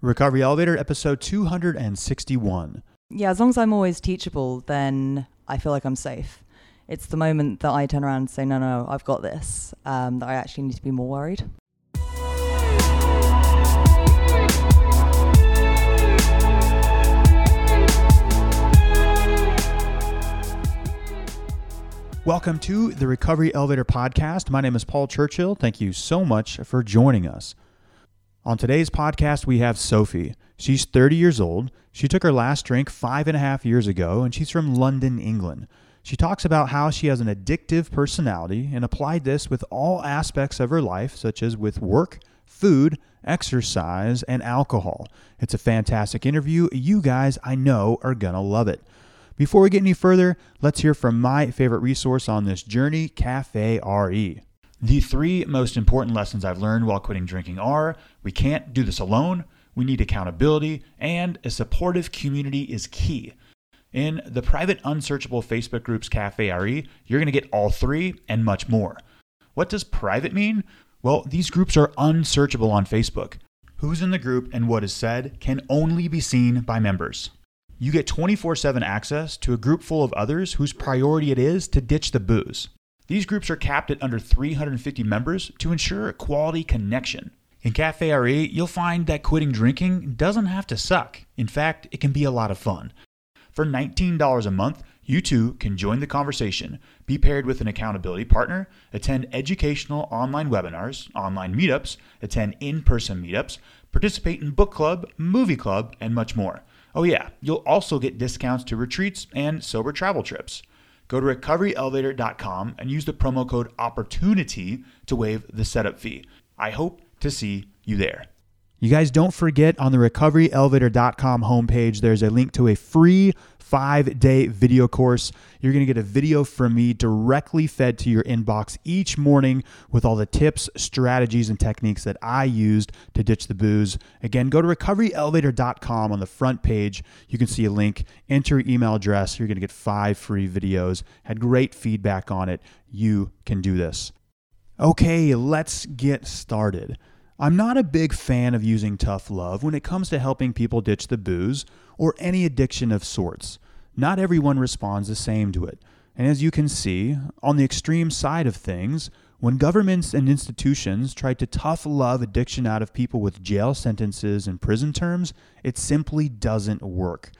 Recovery Elevator, episode 261. Yeah, as long as I'm always teachable, then I feel like I'm safe. It's the moment that I turn around and say, no, no, I've got this, um, that I actually need to be more worried. Welcome to the Recovery Elevator Podcast. My name is Paul Churchill. Thank you so much for joining us. On today's podcast, we have Sofi. She's 30 years old. She took her last drink five and a half years ago, and she's from London, England. She talks about how she has an addictive personality and applied this with all aspects of her life, such as with work, food, exercise, and alcohol. It's a fantastic interview. You guys, I know, are going to love it. Before we get any further, let's hear from my favorite resource on this journey, Cafe RE. The three most important lessons I've learned while quitting drinking are we can't do this alone, we need accountability, and a supportive community is key. In the private unsearchable Facebook groups Cafe RE, you're going to get all three and much more. What does private mean? Well, these groups are unsearchable on Facebook. Who's in the group and what is said can only be seen by members. You get 24 7 access to a group full of others whose priority it is to ditch the booze. These groups are capped at under 350 members to ensure a quality connection. In Cafe RE, you'll find that quitting drinking doesn't have to suck. In fact, it can be a lot of fun. For $19 a month, you too can join the conversation, be paired with an accountability partner, attend educational online webinars, online meetups, attend in person meetups, participate in book club, movie club, and much more. Oh, yeah, you'll also get discounts to retreats and sober travel trips. Go to recoveryelevator.com and use the promo code OPPORTUNITY to waive the setup fee. I hope to see you there. You guys don't forget on the recoveryelevator.com homepage, there's a link to a free five day video course. You're going to get a video from me directly fed to your inbox each morning with all the tips, strategies, and techniques that I used to ditch the booze. Again, go to recoveryelevator.com on the front page. You can see a link, enter your email address. You're going to get five free videos. Had great feedback on it. You can do this. Okay, let's get started. I'm not a big fan of using tough love when it comes to helping people ditch the booze or any addiction of sorts. Not everyone responds the same to it. And as you can see, on the extreme side of things, when governments and institutions try to tough love addiction out of people with jail sentences and prison terms, it simply doesn't work.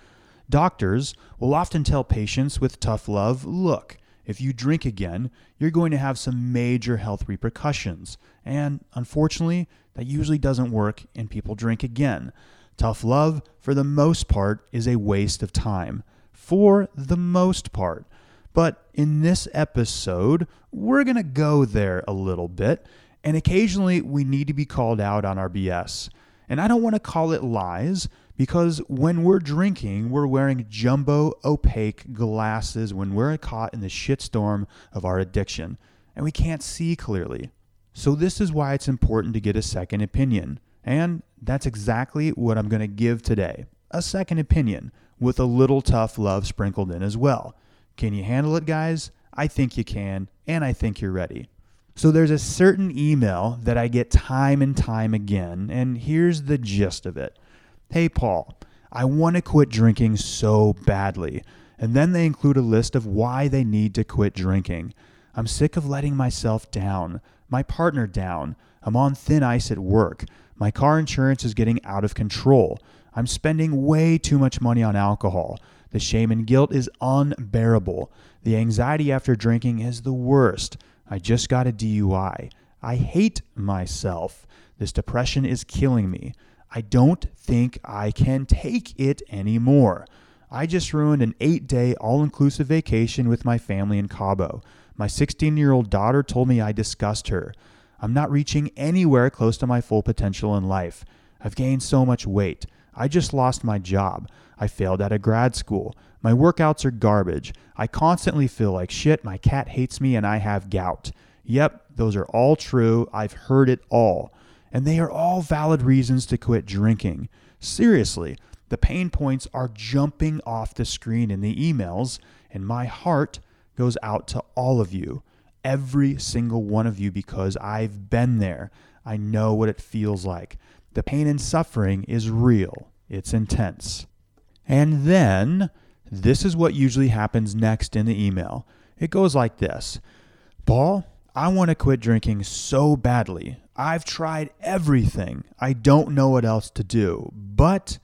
Doctors will often tell patients with tough love look, if you drink again, you're going to have some major health repercussions. And unfortunately, that usually doesn't work and people drink again. Tough love, for the most part, is a waste of time. For the most part. But in this episode, we're going to go there a little bit, and occasionally we need to be called out on our BS. And I don't want to call it lies because when we're drinking, we're wearing jumbo opaque glasses when we're caught in the shitstorm of our addiction and we can't see clearly. So, this is why it's important to get a second opinion. And that's exactly what I'm going to give today a second opinion with a little tough love sprinkled in as well. Can you handle it, guys? I think you can, and I think you're ready. So, there's a certain email that I get time and time again, and here's the gist of it. Hey, Paul, I want to quit drinking so badly. And then they include a list of why they need to quit drinking. I'm sick of letting myself down, my partner down. I'm on thin ice at work. My car insurance is getting out of control. I'm spending way too much money on alcohol. The shame and guilt is unbearable. The anxiety after drinking is the worst. I just got a DUI. I hate myself. This depression is killing me. I don't think I can take it anymore. I just ruined an eight day all inclusive vacation with my family in Cabo. My 16 year old daughter told me I disgust her. I'm not reaching anywhere close to my full potential in life. I've gained so much weight. I just lost my job. I failed at a grad school. My workouts are garbage. I constantly feel like shit. My cat hates me and I have gout. Yep, those are all true. I've heard it all and they are all valid reasons to quit drinking. Seriously, the pain points are jumping off the screen in the emails, and my heart goes out to all of you, every single one of you, because I've been there. I know what it feels like. The pain and suffering is real, it's intense. And then, this is what usually happens next in the email. It goes like this Paul, I want to quit drinking so badly. I've tried everything. I don't know what else to do. But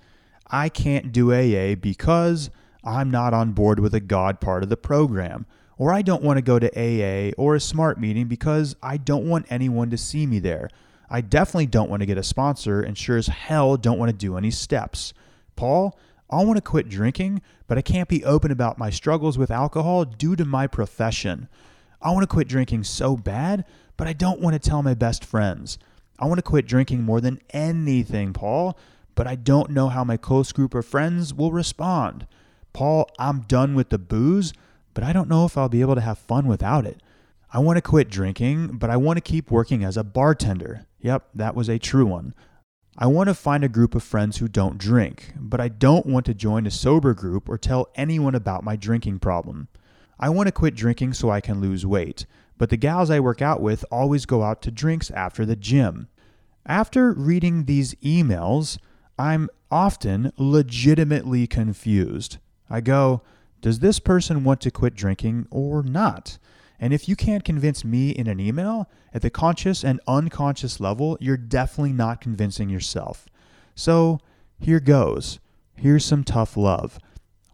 I can't do AA because I'm not on board with the God part of the program. Or I don't want to go to AA or a smart meeting because I don't want anyone to see me there. I definitely don't want to get a sponsor and sure as hell don't want to do any steps. Paul, I want to quit drinking, but I can't be open about my struggles with alcohol due to my profession. I want to quit drinking so bad, but I don't want to tell my best friends. I want to quit drinking more than anything, Paul, but I don't know how my close group of friends will respond. Paul, I'm done with the booze, but I don't know if I'll be able to have fun without it. I want to quit drinking, but I want to keep working as a bartender. Yep, that was a true one. I want to find a group of friends who don't drink, but I don't want to join a sober group or tell anyone about my drinking problem. I want to quit drinking so I can lose weight, but the gals I work out with always go out to drinks after the gym. After reading these emails, I'm often legitimately confused. I go, does this person want to quit drinking or not? And if you can't convince me in an email, at the conscious and unconscious level, you're definitely not convincing yourself. So here goes. Here's some tough love.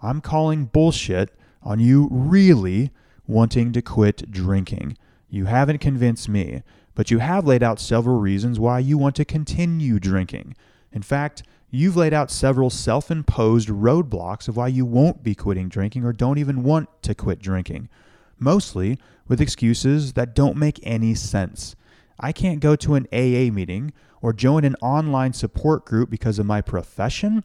I'm calling bullshit on you really wanting to quit drinking. You haven't convinced me, but you have laid out several reasons why you want to continue drinking. In fact, you've laid out several self imposed roadblocks of why you won't be quitting drinking or don't even want to quit drinking, mostly with excuses that don't make any sense. I can't go to an AA meeting or join an online support group because of my profession.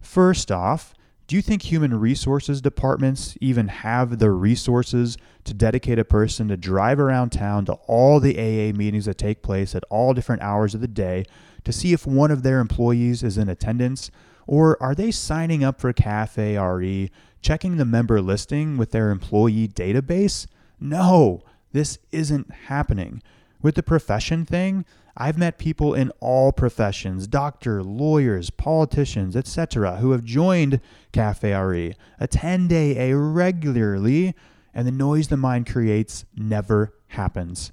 First off, do you think human resources departments even have the resources to dedicate a person to drive around town to all the AA meetings that take place at all different hours of the day to see if one of their employees is in attendance? Or are they signing up for Cafe RE, checking the member listing with their employee database? No, this isn't happening. With the profession thing, I've met people in all professions doctor, lawyers, politicians, etc., who have joined Cafe RE, attend AA regularly, and the noise the mind creates never happens.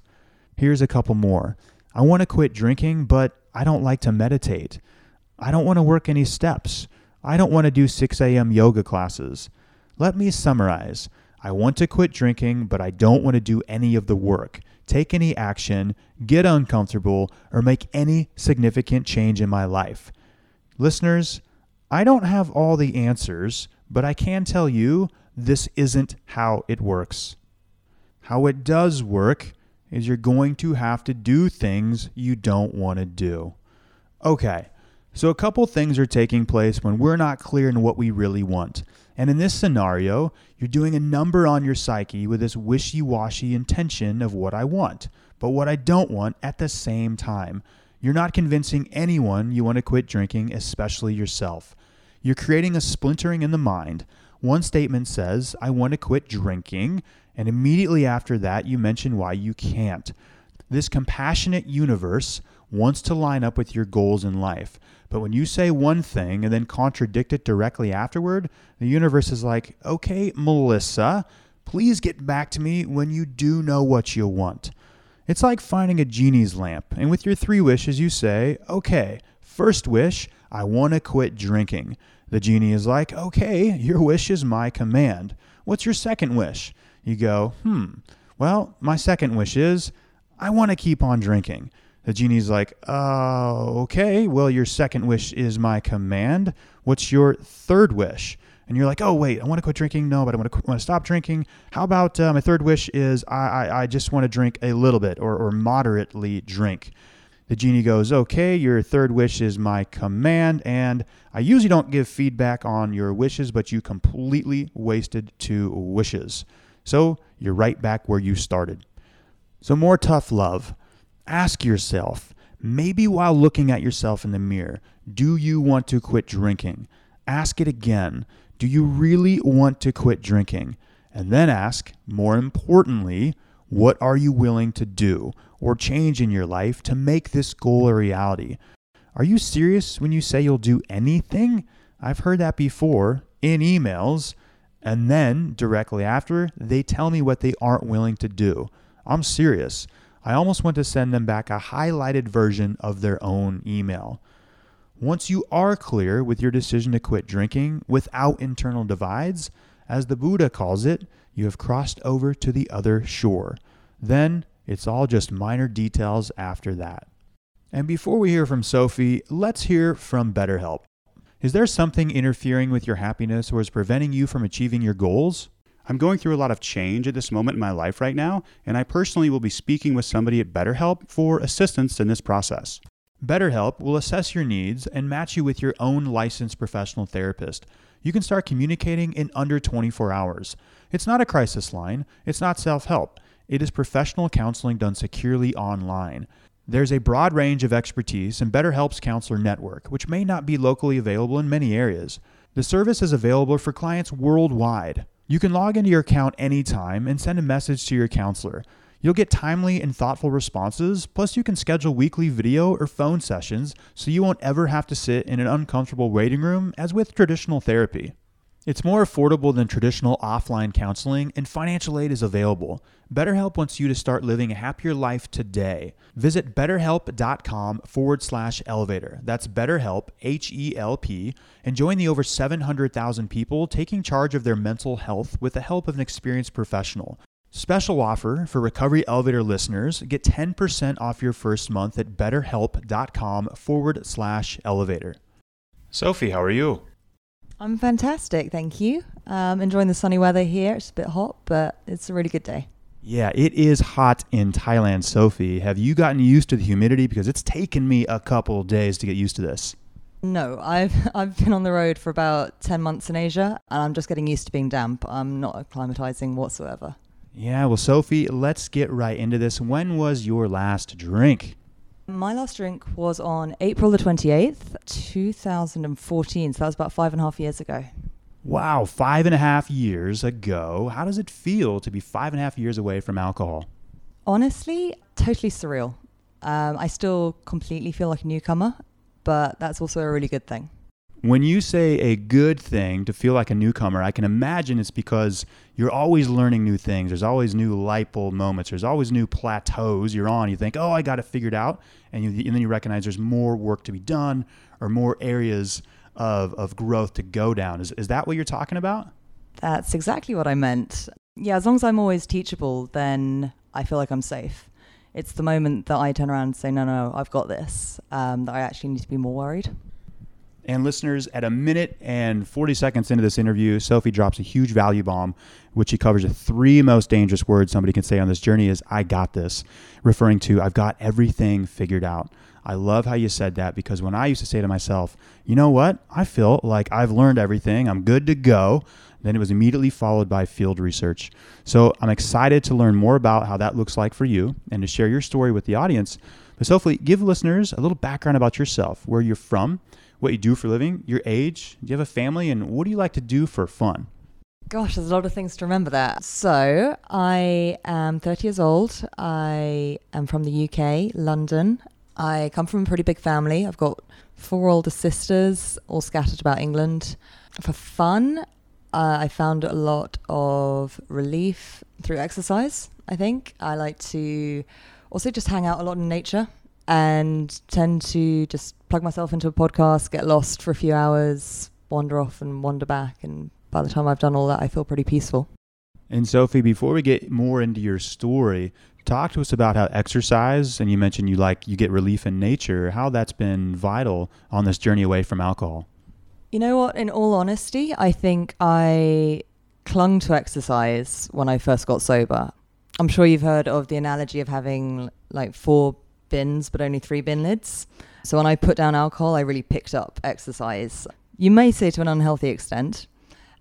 Here's a couple more. I want to quit drinking, but I don't like to meditate. I don't want to work any steps. I don't want to do 6 a.m. yoga classes. Let me summarize. I want to quit drinking, but I don't want to do any of the work take any action, get uncomfortable, or make any significant change in my life. Listeners, I don't have all the answers, but I can tell you this isn't how it works. How it does work is you're going to have to do things you don't want to do. Okay, so a couple things are taking place when we're not clear in what we really want. And in this scenario, you're doing a number on your psyche with this wishy washy intention of what I want, but what I don't want at the same time. You're not convincing anyone you want to quit drinking, especially yourself. You're creating a splintering in the mind. One statement says, I want to quit drinking, and immediately after that, you mention why you can't. This compassionate universe wants to line up with your goals in life. But when you say one thing and then contradict it directly afterward, the universe is like, okay, Melissa, please get back to me when you do know what you want. It's like finding a genie's lamp, and with your three wishes, you say, okay, first wish, I want to quit drinking. The genie is like, okay, your wish is my command. What's your second wish? You go, hmm, well, my second wish is, I want to keep on drinking. The genie's like, uh, okay, well, your second wish is my command. What's your third wish? And you're like, oh, wait, I want to quit drinking. No, but I want to, want to stop drinking. How about uh, my third wish is I, I, I just want to drink a little bit or, or moderately drink. The genie goes, okay, your third wish is my command. And I usually don't give feedback on your wishes, but you completely wasted two wishes. So you're right back where you started. So, more tough love. Ask yourself, maybe while looking at yourself in the mirror, do you want to quit drinking? Ask it again. Do you really want to quit drinking? And then ask, more importantly, what are you willing to do or change in your life to make this goal a reality? Are you serious when you say you'll do anything? I've heard that before in emails, and then directly after, they tell me what they aren't willing to do. I'm serious. I almost want to send them back a highlighted version of their own email. Once you are clear with your decision to quit drinking without internal divides, as the Buddha calls it, you have crossed over to the other shore. Then it's all just minor details after that. And before we hear from Sofi, let's hear from BetterHelp. Is there something interfering with your happiness or is preventing you from achieving your goals? I'm going through a lot of change at this moment in my life right now, and I personally will be speaking with somebody at BetterHelp for assistance in this process. BetterHelp will assess your needs and match you with your own licensed professional therapist. You can start communicating in under 24 hours. It's not a crisis line, it's not self help. It is professional counseling done securely online. There's a broad range of expertise in BetterHelp's counselor network, which may not be locally available in many areas. The service is available for clients worldwide. You can log into your account anytime and send a message to your counselor. You'll get timely and thoughtful responses, plus, you can schedule weekly video or phone sessions so you won't ever have to sit in an uncomfortable waiting room as with traditional therapy. It's more affordable than traditional offline counseling, and financial aid is available. BetterHelp wants you to start living a happier life today. Visit betterhelp.com forward slash elevator. That's BetterHelp, H E L P, and join the over 700,000 people taking charge of their mental health with the help of an experienced professional. Special offer for Recovery Elevator listeners get 10% off your first month at betterhelp.com forward slash elevator. Sofi, how are you? I'm fantastic, thank you. Um, enjoying the sunny weather here. It's a bit hot, but it's a really good day. Yeah, it is hot in Thailand, Sofi. Have you gotten used to the humidity? Because it's taken me a couple days to get used to this. No, I've I've been on the road for about ten months in Asia, and I'm just getting used to being damp. I'm not acclimatizing whatsoever. Yeah, well, Sofi, let's get right into this. When was your last drink? My last drink was on April the 28th, 2014. So that was about five and a half years ago. Wow, five and a half years ago. How does it feel to be five and a half years away from alcohol? Honestly, totally surreal. Um, I still completely feel like a newcomer, but that's also a really good thing. When you say a good thing to feel like a newcomer, I can imagine it's because you're always learning new things. There's always new light bulb moments. There's always new plateaus you're on. You think, oh, I got it figured out. And, you, and then you recognize there's more work to be done or more areas of, of growth to go down. Is, is that what you're talking about? That's exactly what I meant. Yeah, as long as I'm always teachable, then I feel like I'm safe. It's the moment that I turn around and say, no, no, I've got this, um, that I actually need to be more worried. And listeners, at a minute and 40 seconds into this interview, Sofi drops a huge value bomb, which she covers the three most dangerous words somebody can say on this journey is, I got this, referring to, I've got everything figured out. I love how you said that because when I used to say to myself, you know what? I feel like I've learned everything. I'm good to go. Then it was immediately followed by field research. So I'm excited to learn more about how that looks like for you and to share your story with the audience. But hopefully, give listeners a little background about yourself, where you're from, what you do for a living, your age, do you have a family, and what do you like to do for fun? Gosh, there's a lot of things to remember there. So, I am 30 years old. I am from the UK, London. I come from a pretty big family. I've got four older sisters, all scattered about England. For fun, uh, I found a lot of relief through exercise, I think. I like to also just hang out a lot in nature and tend to just plug myself into a podcast, get lost for a few hours, wander off and wander back. And by the time I've done all that, I feel pretty peaceful. And Sofi, before we get more into your story, talk to us about how exercise and you mentioned you like you get relief in nature, how that's been vital on this journey away from alcohol. You know what? In all honesty, I think I clung to exercise when I first got sober. I'm sure you've heard of the analogy of having like four bins, but only three bin lids. So when I put down alcohol, I really picked up exercise. You may say to an unhealthy extent.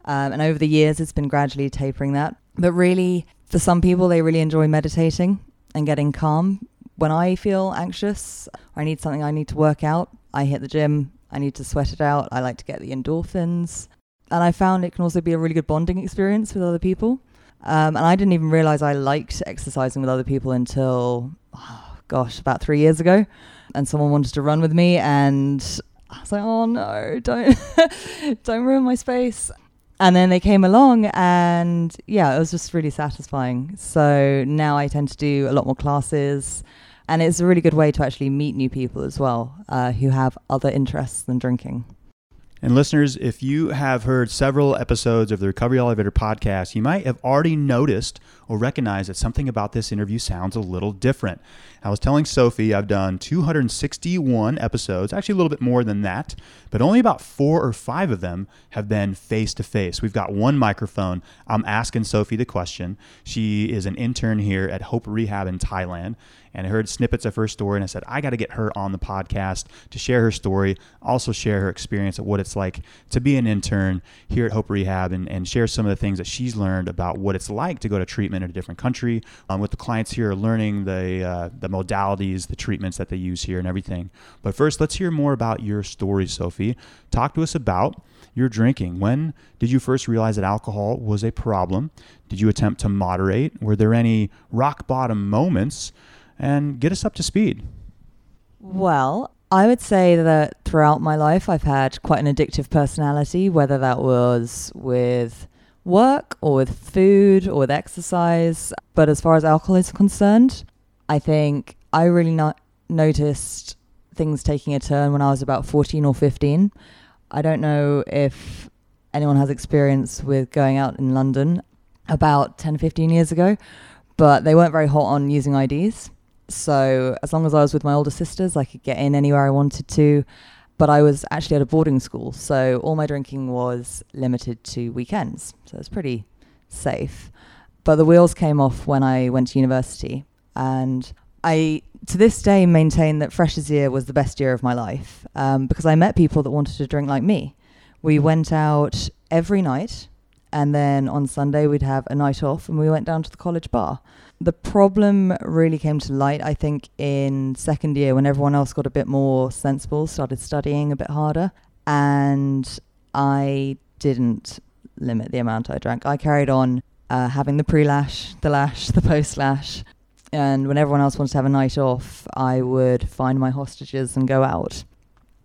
Um, and over the years, it's been gradually tapering that. But really, for some people, they really enjoy meditating and getting calm. When I feel anxious, I need something I need to work out. I hit the gym. I need to sweat it out. I like to get the endorphins. And I found it can also be a really good bonding experience with other people. Um, and I didn't even realize I liked exercising with other people until, oh, gosh, about three years ago. and someone wanted to run with me and I was like, "Oh no, don't don't ruin my space." And then they came along and yeah, it was just really satisfying. So now I tend to do a lot more classes and it's a really good way to actually meet new people as well uh, who have other interests than drinking. And listeners, if you have heard several episodes of the Recovery Elevator podcast, you might have already noticed or recognized that something about this interview sounds a little different. I was telling Sofi I've done 261 episodes, actually a little bit more than that, but only about four or five of them have been face to face. We've got one microphone. I'm asking Sofi the question. She is an intern here at Hope Rehab in Thailand and I heard snippets of her story and I said, I got to get her on the podcast to share her story, also share her experience of what it's like to be an intern here at Hope Rehab and, and share some of the things that she's learned about what it's like to go to treatment in a different country. Um, with the clients here learning the, uh, the modalities, the treatments that they use here and everything. But first, let's hear more about your story, Sofi. Talk to us about your drinking. When did you first realize that alcohol was a problem? Did you attempt to moderate? Were there any rock bottom moments? and get us up to speed. Well, I would say that throughout my life, I've had quite an addictive personality, whether that was with work or with food or with exercise. But as far as alcohol is concerned, I think I really not noticed things taking a turn when I was about 14 or 15. I don't know if anyone has experience with going out in London about 10, 15 years ago, but they weren't very hot on using IDs. So as long as I was with my older sisters, I could get in anywhere I wanted to. But I was actually at a boarding school, so all my drinking was limited to weekends. So it was pretty safe. But the wheels came off when I went to university, and I to this day maintain that freshers year was the best year of my life um, because I met people that wanted to drink like me. We went out every night, and then on Sunday we'd have a night off, and we went down to the college bar the problem really came to light, I think, in second year when everyone else got a bit more sensible, started studying a bit harder, and I didn't limit the amount I drank. I carried on uh, having the pre lash, the lash, the post lash. And when everyone else wanted to have a night off, I would find my hostages and go out.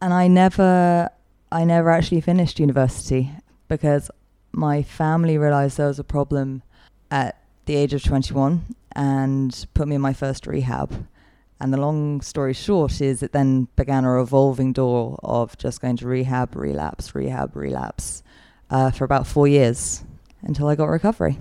And I never, I never actually finished university because my family realized there was a problem at the age of 21 and put me in my first rehab. And the long story short is it then began a revolving door of just going to rehab, relapse, rehab, relapse uh, for about four years until I got recovery.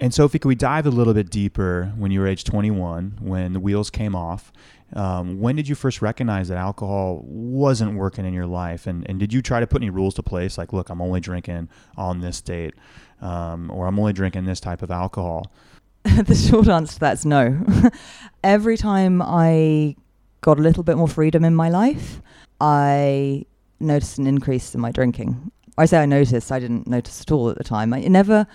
And Sofi, could we dive a little bit deeper when you were age 21, when the wheels came off? Um, when did you first recognize that alcohol wasn't working in your life? And, and did you try to put any rules to place, like, look, I'm only drinking on this date, um, or I'm only drinking this type of alcohol? the short answer to that's no. Every time I got a little bit more freedom in my life, I noticed an increase in my drinking. I say I noticed, I didn't notice at all at the time. It never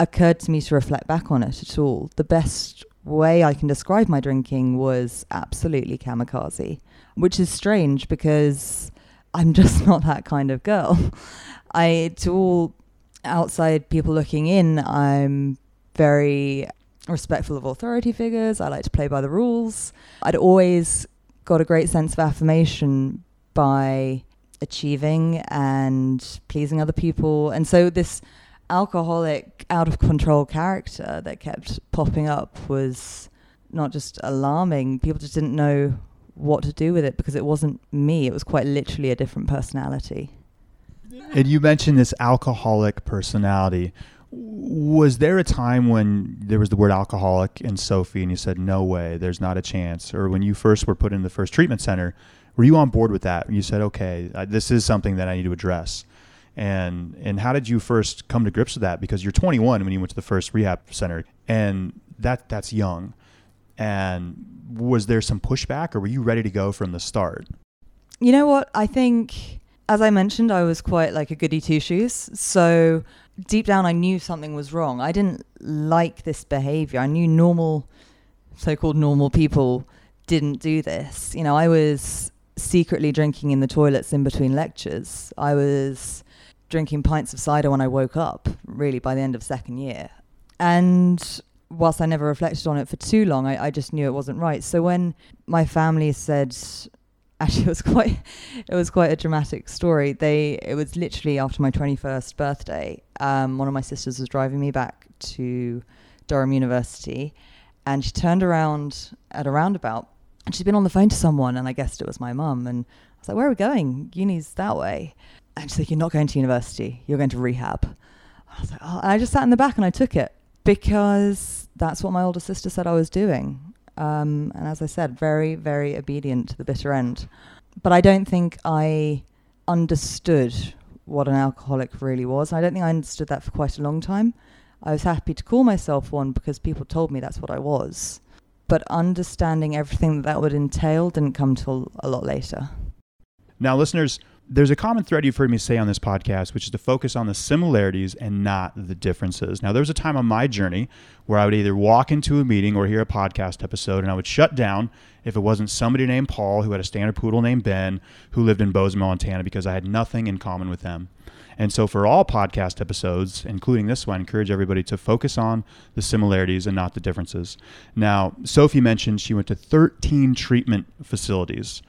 occurred to me to reflect back on it at all. The best way I can describe my drinking was absolutely kamikaze, which is strange because I'm just not that kind of girl. I, to all outside people looking in, I'm very respectful of authority figures. I like to play by the rules. I'd always got a great sense of affirmation by achieving and pleasing other people. And so this alcoholic, out of control character that kept popping up was not just alarming, people just didn't know what to do with it because it wasn't me. It was quite literally a different personality. And you mentioned this alcoholic personality was there a time when there was the word alcoholic in Sofi and you said, no way, there's not a chance? Or when you first were put in the first treatment center, were you on board with that? And you said, okay, this is something that I need to address. And, and how did you first come to grips with that? Because you're 21 when you went to the first rehab center and that that's young. And was there some pushback or were you ready to go from the start? You know what? I think, as I mentioned, I was quite like a goody two shoes. So deep down I knew something was wrong. I didn't like this behavior. I knew normal, so called normal people didn't do this. You know, I was secretly drinking in the toilets in between lectures. I was drinking pints of cider when I woke up, really, by the end of second year. And whilst I never reflected on it for too long, I, I just knew it wasn't right. So when my family said, actually, it was quite, it was quite a dramatic story. They, it was literally after my twenty first birthday. Um, one of my sisters was driving me back to Durham University, and she turned around at a roundabout, and she'd been on the phone to someone, and I guessed it was my mum. And I was like, "Where are we going? Uni's that way." And she's like, "You're not going to university. You're going to rehab." I was like, "Oh," I just sat in the back and I took it because that's what my older sister said I was doing. Um, and as I said, very, very obedient to the bitter end. But I don't think I understood what an alcoholic really was. I don't think I understood that for quite a long time. I was happy to call myself one because people told me that's what I was. But understanding everything that that would entail didn't come till a lot later. Now, listeners, there's a common thread you've heard me say on this podcast, which is to focus on the similarities and not the differences. Now, there was a time on my journey where I would either walk into a meeting or hear a podcast episode, and I would shut down if it wasn't somebody named Paul who had a standard poodle named Ben who lived in Bozeman, Montana, because I had nothing in common with them. And so, for all podcast episodes, including this one, I encourage everybody to focus on the similarities and not the differences. Now, Sofi mentioned she went to 13 treatment facilities.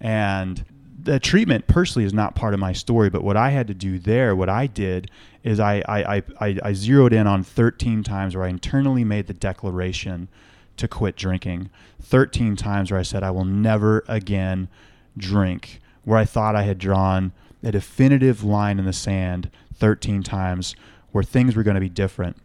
And the treatment personally is not part of my story, but what I had to do there, what I did is I, I, I, I zeroed in on 13 times where I internally made the declaration to quit drinking. 13 times where I said, I will never again drink. Where I thought I had drawn a definitive line in the sand 13 times where things were going to be different.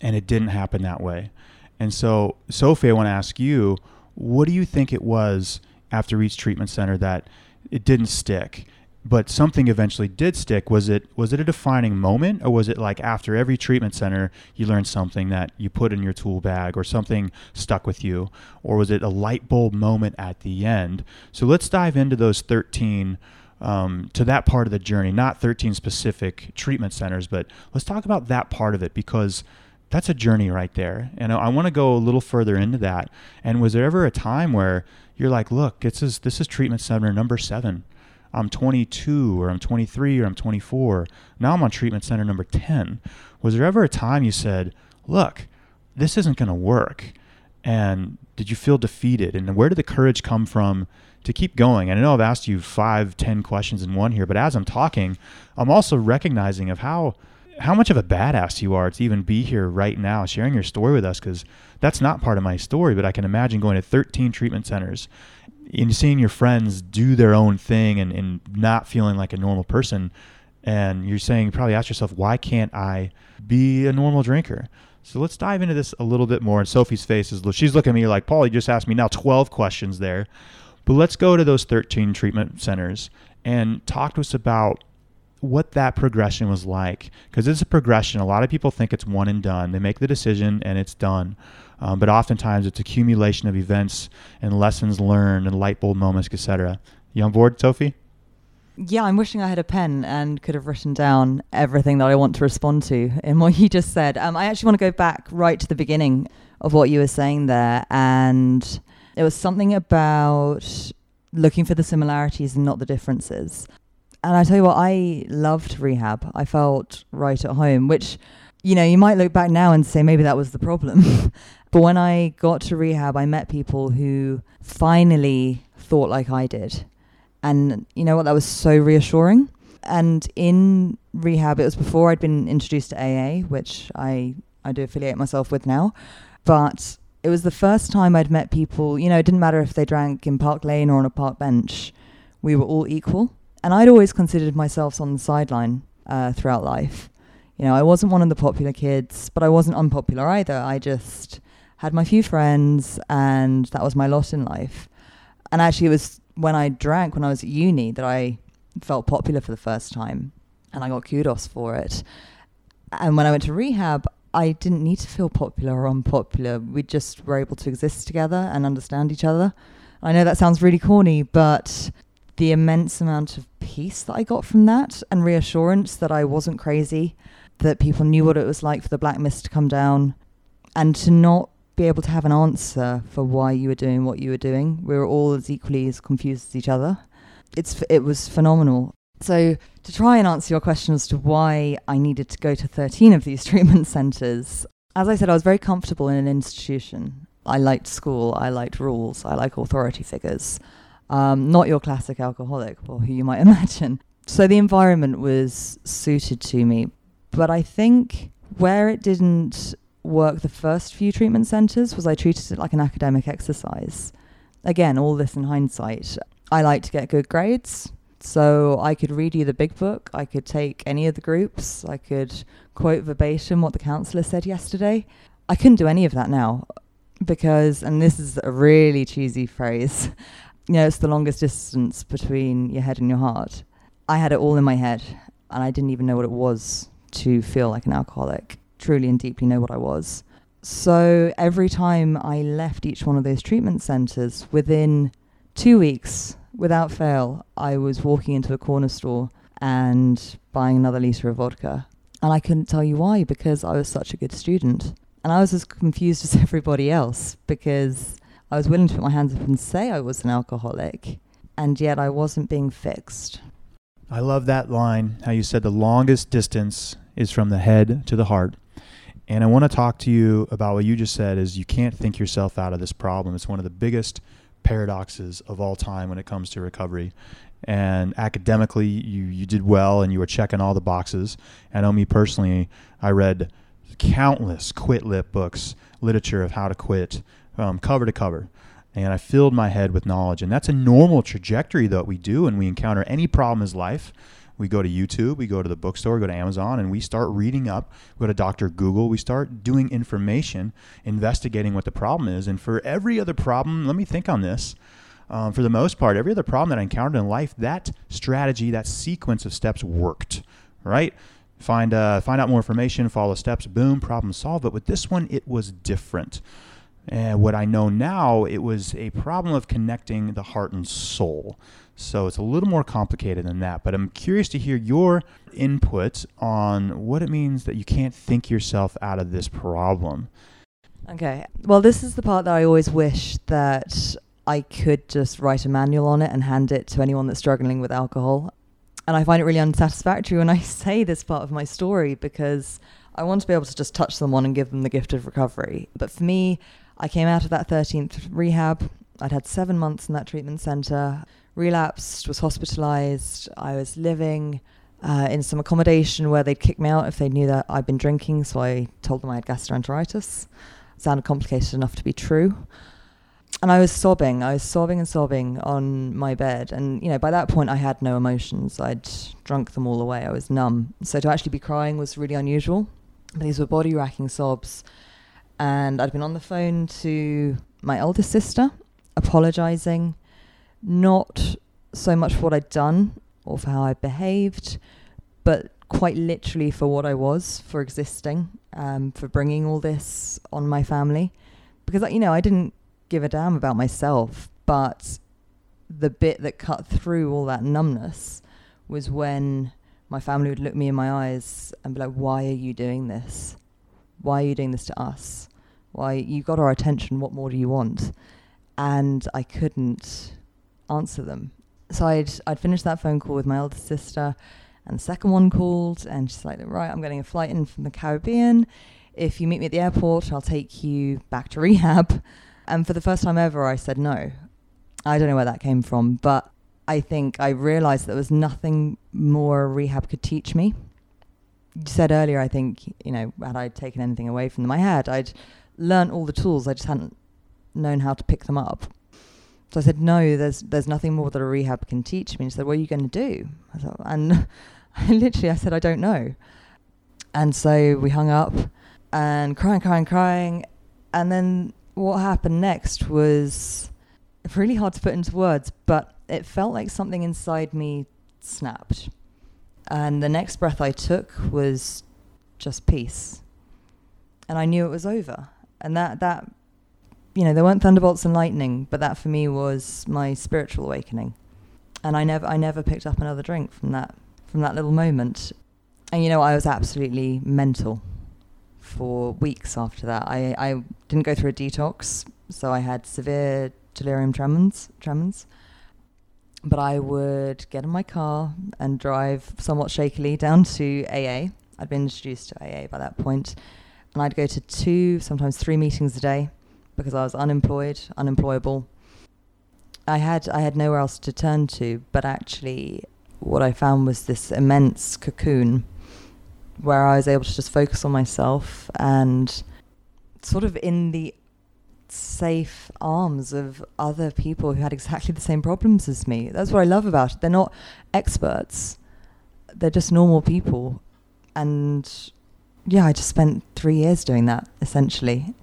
And it didn't happen that way. And so, Sofi, I want to ask you, what do you think it was after each treatment center that it didn't stick. But something eventually did stick. Was it was it a defining moment or was it like after every treatment center you learned something that you put in your tool bag or something stuck with you? Or was it a light bulb moment at the end? So let's dive into those 13 um, to that part of the journey not 13 specific treatment centers but let's talk about that part of it because that's a journey right there. And i want to go a little further into that. And was there ever a time where you're like, look, this is this is treatment center number seven. I'm 22 or I'm 23 or I'm 24. Now I'm on treatment center number 10. Was there ever a time you said, look, this isn't going to work? And did you feel defeated? And where did the courage come from to keep going? And I know I've asked you five, ten questions in one here, but as I'm talking, I'm also recognizing of how how much of a badass you are to even be here right now sharing your story with us because that's not part of my story but i can imagine going to 13 treatment centers and seeing your friends do their own thing and, and not feeling like a normal person. And you're saying you probably ask yourself why can't i be a normal drinker? So let's dive into this a little bit more. And Sofi's face is she's looking at me like paul you just asked me now 12 questions there. But let's go to those 13 treatment centers and talk to us about what that progression was like because it's a progression. A lot of people think it's one and done. They make the decision and it's done. Um, but oftentimes it's accumulation of events and lessons learned and light bulb moments etc you on board Sofi? Yeah i'm wishing i had a pen and could have written down everything that i want to respond to in what you just said. Um, i actually want to go back right to the beginning of what you were saying there and it was something about looking for the similarities and not the differences and I tell you what, I loved rehab. I felt right at home, which, you know, you might look back now and say maybe that was the problem. but when I got to rehab, I met people who finally thought like I did. And you know what? That was so reassuring. And in rehab, it was before I'd been introduced to AA, which I, I do affiliate myself with now. But it was the first time I'd met people, you know, it didn't matter if they drank in Park Lane or on a park bench, we were all equal and I'd always considered myself on the sideline uh, throughout life. You know, I wasn't one of the popular kids, but I wasn't unpopular either. I just had my few friends, and that was my lot in life. And actually, it was when I drank when I was at uni that I felt popular for the first time, and I got kudos for it. And when I went to rehab, I didn't need to feel popular or unpopular. We just were able to exist together and understand each other. I know that sounds really corny, but the immense amount of peace that I got from that and reassurance that I wasn't crazy, that people knew what it was like for the black mist to come down, and to not be able to have an answer for why you were doing what you were doing. We were all as equally as confused as each other. It's it was phenomenal. So to try and answer your question as to why I needed to go to 13 of these treatment centres, As I said, I was very comfortable in an institution. I liked school, I liked rules, I like authority figures. Um, not your classic alcoholic, or who you might imagine. So the environment was suited to me. But I think where it didn't work the first few treatment centres was I treated it like an academic exercise. Again, all this in hindsight. I like to get good grades. So I could read you the big book. I could take any of the groups. I could quote verbatim what the counselor said yesterday. I couldn't do any of that now because, and this is a really cheesy phrase, you know, it's the longest distance between your head and your heart. I had it all in my head and I didn't even know what it was to feel like an alcoholic, truly and deeply know what I was. So every time I left each one of those treatment centers, within two weeks, without fail, I was walking into a corner store and buying another liter of vodka. And I couldn't tell you why because I was such a good student. And I was as confused as everybody else because I was willing to put my hands up and say I was an alcoholic, and yet I wasn't being fixed. I love that line, how you said the longest distance is from the head to the heart. And I want to talk to you about what you just said is you can't think yourself out of this problem. It's one of the biggest paradoxes of all time when it comes to recovery. And academically, you, you did well and you were checking all the boxes. I know me personally, I read countless quit lit books, literature of how to quit, um, cover to cover. And I filled my head with knowledge. And that's a normal trajectory that we do when we encounter any problem in life we go to YouTube, we go to the bookstore, go to Amazon, and we start reading up. We go to Dr. Google, we start doing information, investigating what the problem is. And for every other problem, let me think on this. Um, for the most part, every other problem that I encountered in life, that strategy, that sequence of steps worked, right? Find uh, find out more information, follow steps, boom, problem solved. But with this one, it was different. And what I know now, it was a problem of connecting the heart and soul. So it's a little more complicated than that. But I'm curious to hear your input on what it means that you can't think yourself out of this problem. Okay. Well, this is the part that I always wish that I could just write a manual on it and hand it to anyone that's struggling with alcohol. And I find it really unsatisfactory when I say this part of my story because I want to be able to just touch someone and give them the gift of recovery. But for me, I came out of that 13th rehab. I'd had seven months in that treatment center, relapsed, was hospitalized. I was living uh, in some accommodation where they'd kick me out if they knew that I'd been drinking, so I told them I had gastroenteritis. sounded complicated enough to be true. And I was sobbing. I was sobbing and sobbing on my bed. And, you know, by that point, I had no emotions. I'd drunk them all away. I was numb. So to actually be crying was really unusual. These were body racking sobs and I'd been on the phone to my eldest sister, apologizing, not so much for what I'd done or for how I behaved, but quite literally for what I was, for existing, um, for bringing all this on my family. Because, you know, I didn't give a damn about myself, but the bit that cut through all that numbness was when my family would look me in my eyes and be like, Why are you doing this? Why are you doing this to us? Why, you got our attention, what more do you want? And I couldn't answer them. So I'd, I'd finished that phone call with my older sister, and the second one called, and she's like, Right, I'm getting a flight in from the Caribbean. If you meet me at the airport, I'll take you back to rehab. And for the first time ever, I said no. I don't know where that came from, but I think I realized there was nothing more rehab could teach me. You said earlier, I think, you know, had I taken anything away from them, I had. I'd learnt all the tools. I just hadn't known how to pick them up. So I said, no, there's there's nothing more that a rehab can teach me. And she said, what are you going to do? I thought, and literally, I said, I don't know. And so we hung up and crying, crying, crying. And then what happened next was really hard to put into words, but it felt like something inside me snapped. And the next breath I took was just peace. And I knew it was over and that that you know there weren't thunderbolts and lightning, but that for me was my spiritual awakening, and I never I never picked up another drink from that from that little moment, and you know I was absolutely mental for weeks after that. I I didn't go through a detox, so I had severe delirium tremens tremens. But I would get in my car and drive somewhat shakily down to AA. I'd been introduced to AA by that point and I'd go to two, sometimes three meetings a day because I was unemployed, unemployable. I had I had nowhere else to turn to, but actually what I found was this immense cocoon where I was able to just focus on myself and sort of in the safe arms of other people who had exactly the same problems as me. That's what I love about it. They're not experts. They're just normal people. And yeah, I just spent 3 years doing that essentially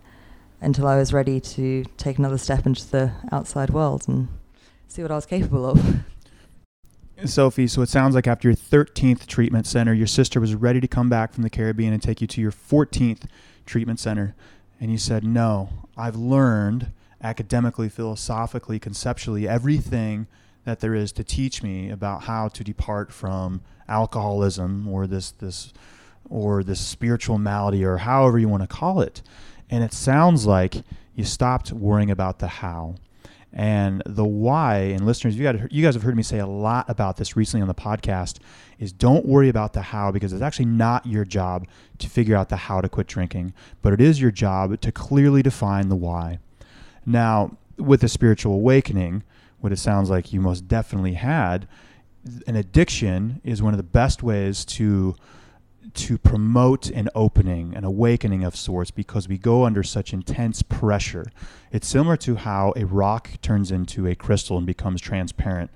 until I was ready to take another step into the outside world and see what I was capable of. Sofi, so it sounds like after your 13th treatment center, your sister was ready to come back from the Caribbean and take you to your 14th treatment center. And you said, No, I've learned academically, philosophically, conceptually everything that there is to teach me about how to depart from alcoholism or this this or this spiritual malady or however you want to call it. And it sounds like you stopped worrying about the how. And the why, and listeners, you, got, you guys have heard me say a lot about this recently on the podcast, is don't worry about the how because it's actually not your job to figure out the how to quit drinking, but it is your job to clearly define the why. Now, with a spiritual awakening, what it sounds like you most definitely had, an addiction is one of the best ways to to promote an opening, an awakening of sorts, because we go under such intense pressure. It's similar to how a rock turns into a crystal and becomes transparent.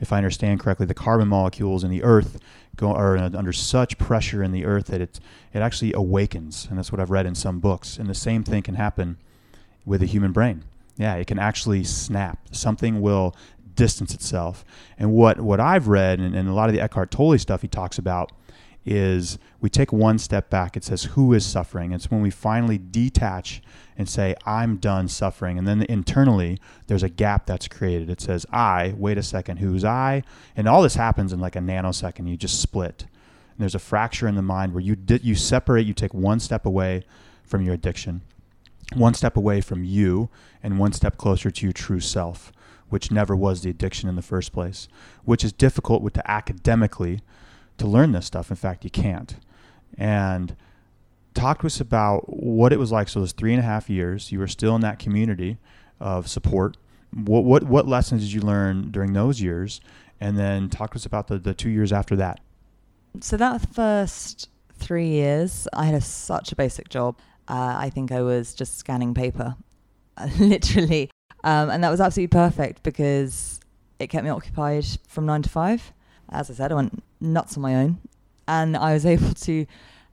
If I understand correctly, the carbon molecules in the earth go are under such pressure in the earth that it it actually awakens, and that's what I've read in some books. And the same thing can happen with the human brain. Yeah, it can actually snap. Something will distance itself. And what what I've read, and, and a lot of the Eckhart Tolle stuff he talks about is we take one step back. It says, Who is suffering? It's when we finally detach and say, I'm done suffering. And then internally, there's a gap that's created. It says, I, wait a second, who's I? And all this happens in like a nanosecond. You just split. And there's a fracture in the mind where you, di- you separate, you take one step away from your addiction, one step away from you, and one step closer to your true self, which never was the addiction in the first place, which is difficult with to academically to learn this stuff. In fact, you can't. And talk to us about what it was like. So those three and a half years, you were still in that community of support. What what what lessons did you learn during those years? And then talk to us about the, the two years after that. So that first three years, I had a, such a basic job. Uh, I think I was just scanning paper, literally, um, and that was absolutely perfect because it kept me occupied from nine to five as I said, I went nuts on my own, and I was able to,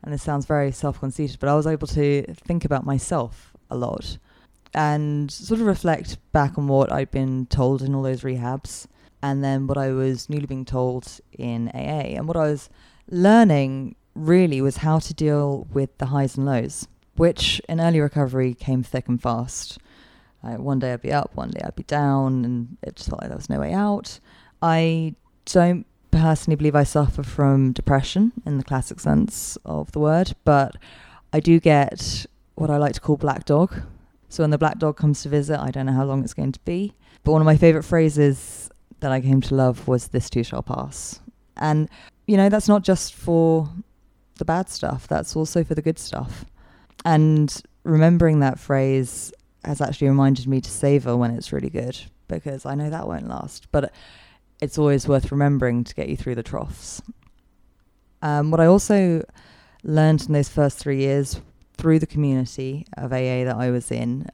and this sounds very self-conceited, but I was able to think about myself a lot, and sort of reflect back on what I'd been told in all those rehabs, and then what I was newly being told in AA, and what I was learning really was how to deal with the highs and lows, which in early recovery came thick and fast. Uh, one day I'd be up, one day I'd be down, and it just felt like there was no way out. I don't personally believe I suffer from depression in the classic sense of the word, but I do get what I like to call black dog. So when the black dog comes to visit, I don't know how long it's going to be. But one of my favorite phrases that I came to love was this too shall pass. And you know, that's not just for the bad stuff, that's also for the good stuff. And remembering that phrase has actually reminded me to savor when it's really good because I know that won't last. But it's always worth remembering to get you through the troughs. Um, what I also learned in those first three years through the community of AA that I was in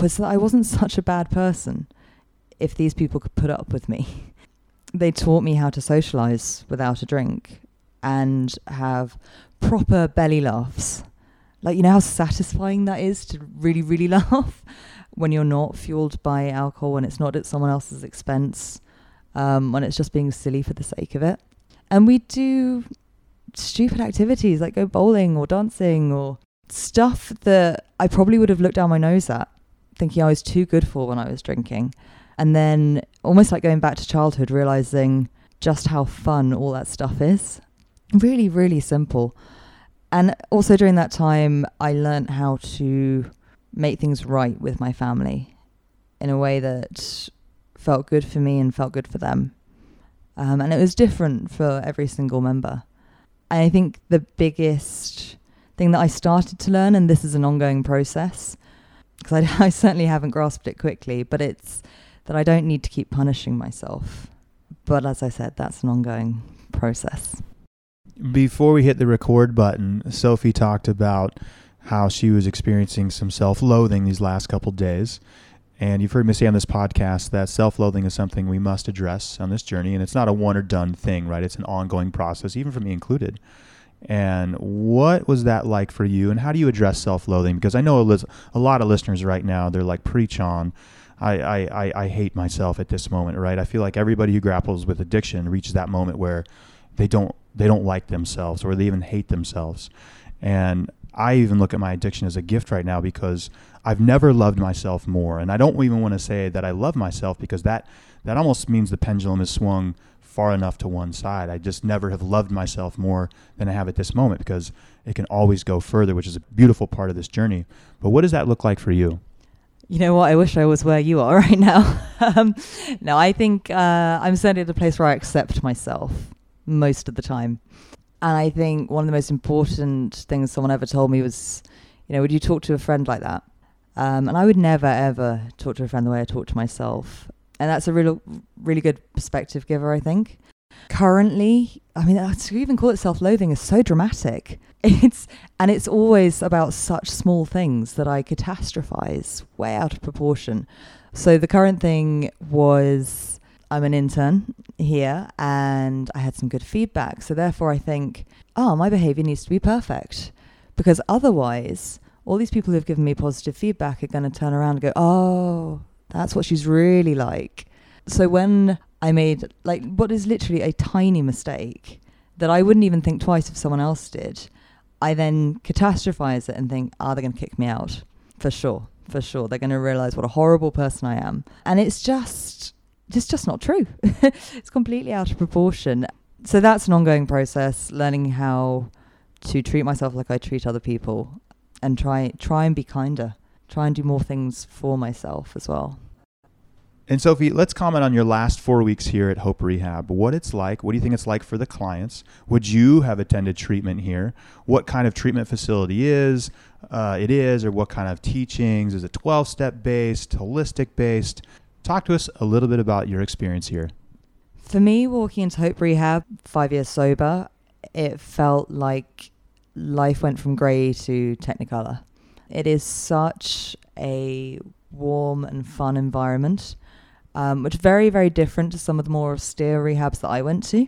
was that I wasn't such a bad person if these people could put up with me. they taught me how to socialize without a drink and have proper belly laughs. Like, you know how satisfying that is to really, really laugh when you're not fueled by alcohol and it's not at someone else's expense um, when it's just being silly for the sake of it. And we do stupid activities like go bowling or dancing or stuff that I probably would have looked down my nose at, thinking I was too good for when I was drinking. And then almost like going back to childhood, realizing just how fun all that stuff is. Really, really simple. And also during that time, I learned how to make things right with my family in a way that felt good for me and felt good for them. Um, and it was different for every single member. And I think the biggest thing that I started to learn, and this is an ongoing process because I, I certainly haven't grasped it quickly, but it's that I don't need to keep punishing myself. But as I said, that's an ongoing process. Before we hit the record button, Sofi talked about how she was experiencing some self loathing these last couple days. And you've heard me say on this podcast that self loathing is something we must address on this journey. And it's not a one or done thing, right? It's an ongoing process, even for me included. And what was that like for you? And how do you address self loathing? Because I know a, lot of listeners right now, they're like, preach on. I, I, I hate myself at this moment, right? I feel like everybody who grapples with addiction reaches that moment where they don't they don't like themselves or they even hate themselves. And I even look at my addiction as a gift right now because I've never loved myself more. And I don't even want to say that I love myself because that that almost means the pendulum is swung far enough to one side. I just never have loved myself more than I have at this moment because it can always go further, which is a beautiful part of this journey. But what does that look like for you? You know what? I wish I was where you are right now. um, no, I think uh, I'm certainly at a place where I accept myself most of the time. And I think one of the most important things someone ever told me was, you know, would you talk to a friend like that? Um, and I would never, ever talk to a friend the way I talk to myself. And that's a real, really good perspective giver, I think. Currently, I mean, to even call it self loathing is so dramatic. It's, and it's always about such small things that I catastrophize way out of proportion. So the current thing was I'm an intern here and I had some good feedback. So therefore, I think, oh, my behavior needs to be perfect. Because otherwise, all these people who have given me positive feedback are going to turn around and go, oh, that's what she's really like. So when I made like what is literally a tiny mistake that I wouldn't even think twice if someone else did, I then catastrophize it and think, are oh, they going to kick me out? For sure, for sure. They're going to realize what a horrible person I am. And it's just it's just not true. it's completely out of proportion. So that's an ongoing process, learning how to treat myself like I treat other people and try try and be kinder. Try and do more things for myself as well. And Sofi, let's comment on your last four weeks here at Hope Rehab. What it's like. What do you think it's like for the clients? Would you have attended treatment here? What kind of treatment facility is uh, it is, or what kind of teachings? Is it twelve step based, holistic based? Talk to us a little bit about your experience here. For me, walking into Hope Rehab, five years sober, it felt like life went from grey to Technicolor. It is such a warm and fun environment, um, which is very, very different to some of the more austere rehabs that I went to.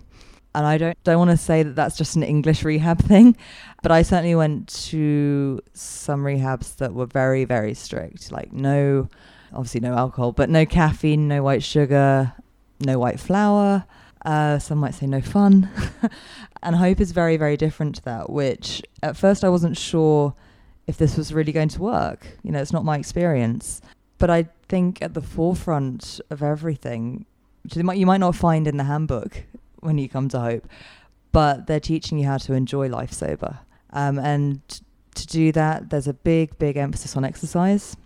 And I don't don't want to say that that's just an English rehab thing, but I certainly went to some rehabs that were very, very strict, like no obviously no alcohol, but no caffeine, no white sugar, no white flour. Uh, some might say no fun. and hope is very, very different to that, which at first I wasn't sure if this was really going to work. You know, it's not my experience. But I think at the forefront of everything, which you might, you might not find in the handbook when you come to Hope, but they're teaching you how to enjoy life sober. Um, and to do that, there's a big, big emphasis on exercise.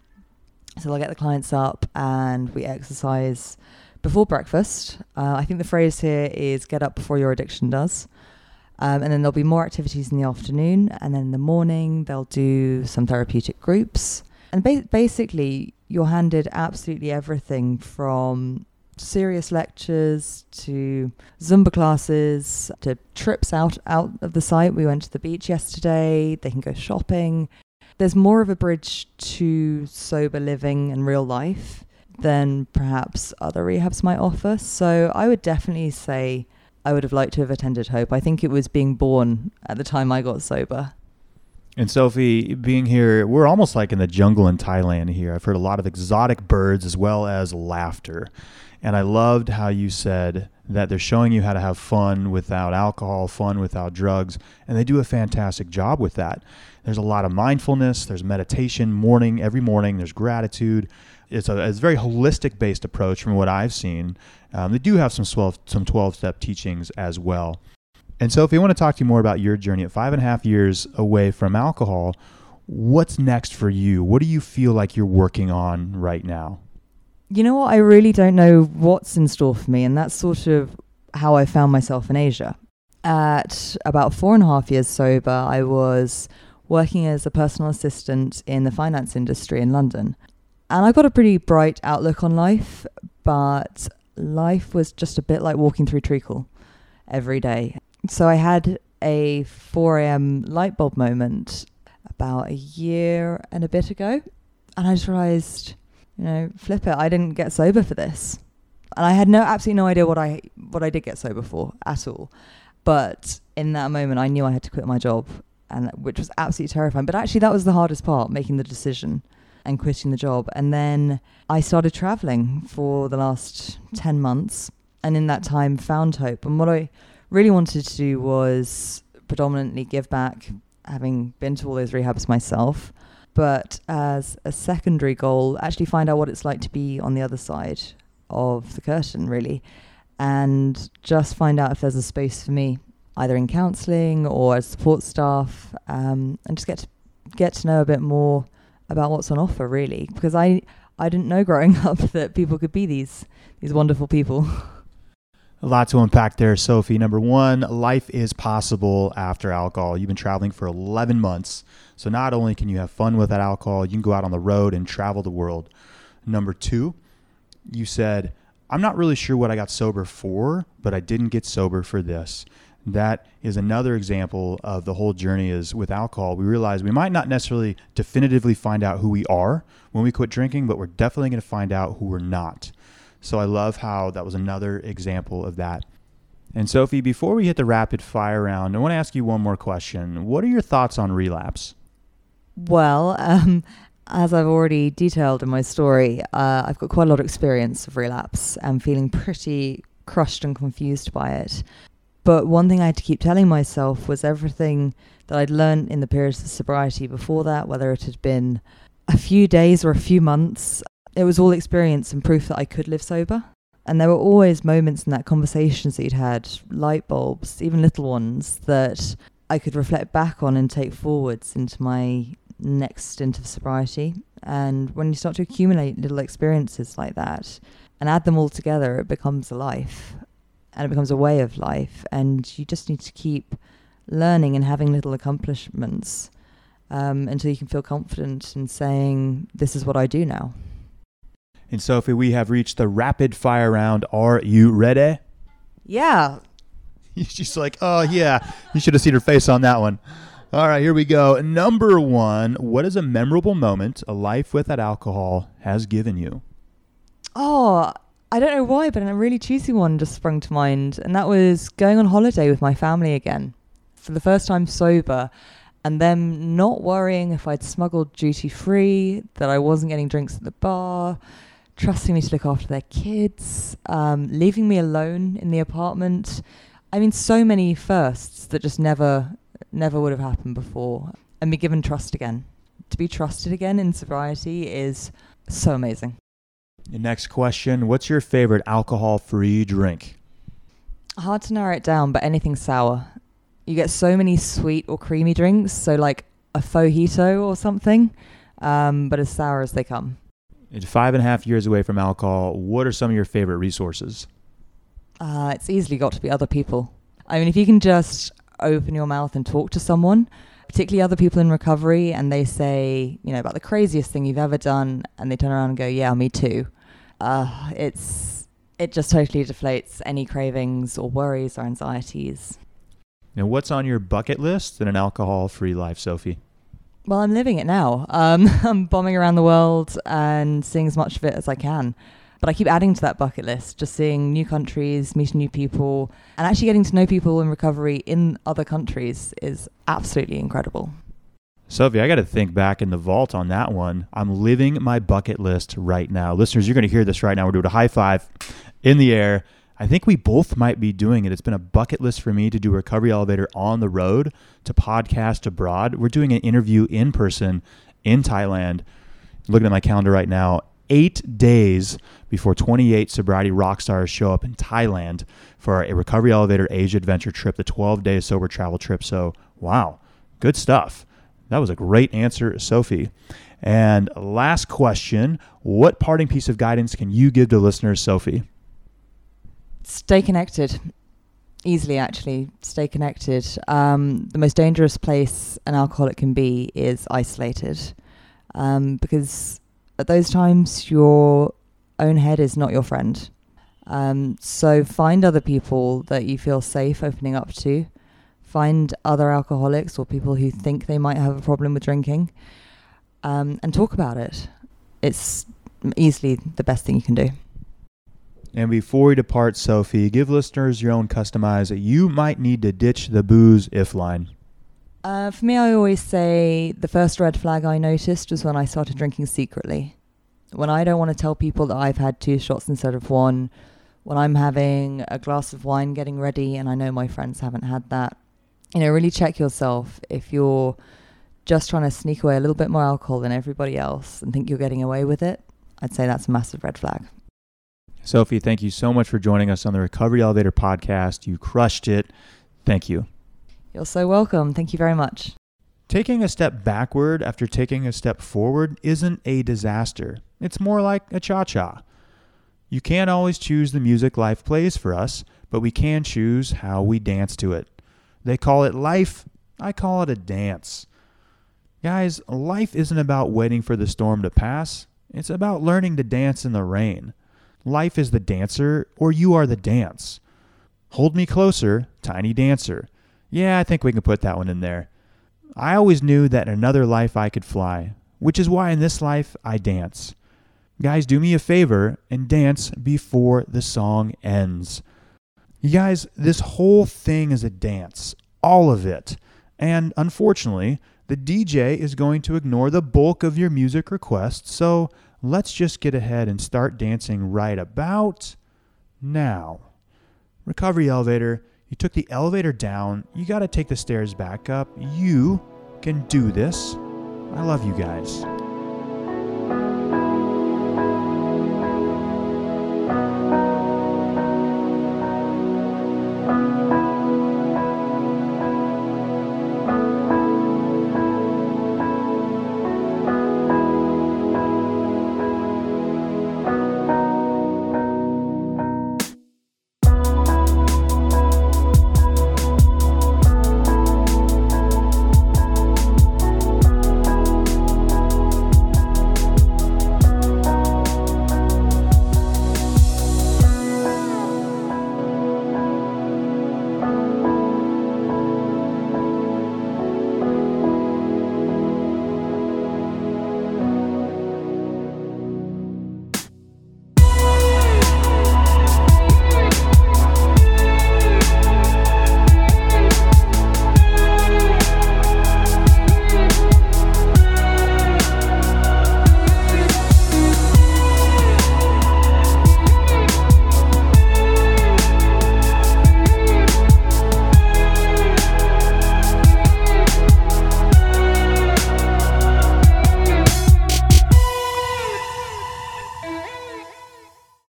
So I'll get the clients up and we exercise before breakfast. Uh, I think the phrase here is get up before your addiction does. Um, and then there'll be more activities in the afternoon. And then in the morning, they'll do some therapeutic groups. And ba- basically, you're handed absolutely everything from serious lectures to Zumba classes to trips out, out of the site. We went to the beach yesterday. They can go shopping there's more of a bridge to sober living and real life than perhaps other rehabs might offer. So I would definitely say I would have liked to have attended Hope. I think it was being born at the time I got sober. And Sofi, being here, we're almost like in the jungle in Thailand here. I've heard a lot of exotic birds as well as laughter. And I loved how you said that they're showing you how to have fun without alcohol, fun without drugs, and they do a fantastic job with that. There's a lot of mindfulness, there's meditation morning, every morning, there's gratitude. It's a, it's a very holistic based approach from what I've seen. Um, they do have some 12, some 12 step teachings as well. And so, if you want to talk to you more about your journey at five and a half years away from alcohol, what's next for you? What do you feel like you're working on right now? You know what? I really don't know what's in store for me. And that's sort of how I found myself in Asia. At about four and a half years sober, I was working as a personal assistant in the finance industry in London. And I got a pretty bright outlook on life, but life was just a bit like walking through treacle every day. So I had a 4 a.m. light bulb moment about a year and a bit ago. And I just realized, you know, flip it, I didn't get sober for this. And I had no absolutely no idea what I what I did get sober for at all. But in that moment I knew I had to quit my job and which was absolutely terrifying. But actually that was the hardest part, making the decision and quitting the job. And then I started traveling for the last 10 months and in that time found hope. And what I really wanted to do was predominantly give back, having been to all those rehabs myself. But as a secondary goal, actually find out what it's like to be on the other side of the curtain, really, and just find out if there's a space for me, either in counselling or as support staff, um, and just get to get to know a bit more about what's on offer, really, because I I didn't know growing up that people could be these these wonderful people. A lot to unpack there, Sofi. Number one, life is possible after alcohol. You've been traveling for 11 months. So not only can you have fun with that alcohol, you can go out on the road and travel the world. Number two, you said, I'm not really sure what I got sober for, but I didn't get sober for this. That is another example of the whole journey is with alcohol. We realize we might not necessarily definitively find out who we are when we quit drinking, but we're definitely going to find out who we're not. So I love how that was another example of that. And Sofi, before we hit the rapid fire round, I want to ask you one more question. What are your thoughts on relapse? Well, um, as I've already detailed in my story, uh, I've got quite a lot of experience of relapse and feeling pretty crushed and confused by it. But one thing I had to keep telling myself was everything that I'd learned in the periods of sobriety before that, whether it had been a few days or a few months, it was all experience and proof that I could live sober. And there were always moments in that conversations that you'd had, light bulbs, even little ones, that I could reflect back on and take forwards into my next stint of sobriety. And when you start to accumulate little experiences like that and add them all together, it becomes a life and it becomes a way of life. And you just need to keep learning and having little accomplishments um, until you can feel confident in saying, This is what I do now. And Sofi, we have reached the rapid fire round. Are you ready? Yeah. She's like, oh, yeah. You should have seen her face on that one. All right, here we go. Number one What is a memorable moment a life without alcohol has given you? Oh, I don't know why, but a really cheesy one just sprung to mind. And that was going on holiday with my family again for the first time sober and them not worrying if I'd smuggled duty free, that I wasn't getting drinks at the bar, trusting me to look after their kids, um, leaving me alone in the apartment. I mean, so many firsts that just never, never would have happened before. And be given trust again. To be trusted again in sobriety is so amazing. Your next question What's your favorite alcohol free drink? Hard to narrow it down, but anything sour. You get so many sweet or creamy drinks, so like a fojito or something, um, but as sour as they come. It's five and a half years away from alcohol. What are some of your favorite resources? Uh, it's easily got to be other people. I mean, if you can just open your mouth and talk to someone, particularly other people in recovery, and they say, you know, about the craziest thing you've ever done, and they turn around and go, "Yeah, me too." Uh, it's it just totally deflates any cravings or worries or anxieties. And what's on your bucket list in an alcohol-free life, Sofi? Well, I'm living it now. Um, I'm bombing around the world and seeing as much of it as I can. But I keep adding to that bucket list, just seeing new countries, meeting new people, and actually getting to know people in recovery in other countries is absolutely incredible. Sofi, I got to think back in the vault on that one. I'm living my bucket list right now. Listeners, you're going to hear this right now. We're doing a high five in the air. I think we both might be doing it. It's been a bucket list for me to do Recovery Elevator on the road, to podcast abroad. We're doing an interview in person in Thailand. Looking at my calendar right now, eight days before 28 sobriety rock stars show up in Thailand for a Recovery Elevator Asia Adventure trip, the 12 day sober travel trip. So, wow, good stuff. That was a great answer, Sofi. And last question What parting piece of guidance can you give to listeners, Sofi? stay connected. easily actually stay connected. Um, the most dangerous place an alcoholic can be is isolated, um, because at those times your own head is not your friend. Um, so find other people that you feel safe opening up to. Find other alcoholics or people who think they might have a problem with drinking, um, and talk about it. It's easily the best thing you can do. And before we depart, Sofi, give listeners your own customized you might need to ditch the booze if line. Uh, for me, I always say the first red flag I noticed was when I started drinking secretly. When I don't want to tell people that I've had two shots instead of one, when I'm having a glass of wine getting ready and I know my friends haven't had that, you know, really check yourself if you're just trying to sneak away a little bit more alcohol than everybody else and think you're getting away with it. I'd say that's a massive red flag. Sofi, thank you so much for joining us on the Recovery Elevator podcast. You crushed it. Thank you. You're so welcome. Thank you very much. Taking a step backward after taking a step forward isn't a disaster. It's more like a cha cha. You can't always choose the music life plays for us, but we can choose how we dance to it. They call it life, I call it a dance. Guys, life isn't about waiting for the storm to pass, it's about learning to dance in the rain. Life is the dancer, or you are the dance. Hold me closer, tiny dancer. Yeah, I think we can put that one in there. I always knew that in another life I could fly, which is why in this life I dance. Guys, do me a favor and dance before the song ends. You guys, this whole thing is a dance, all of it. And unfortunately, the DJ is going to ignore the bulk of your music requests, so let's just get ahead and start dancing right about now. Recovery elevator, you took the elevator down, you got to take the stairs back up. You can do this. I love you guys.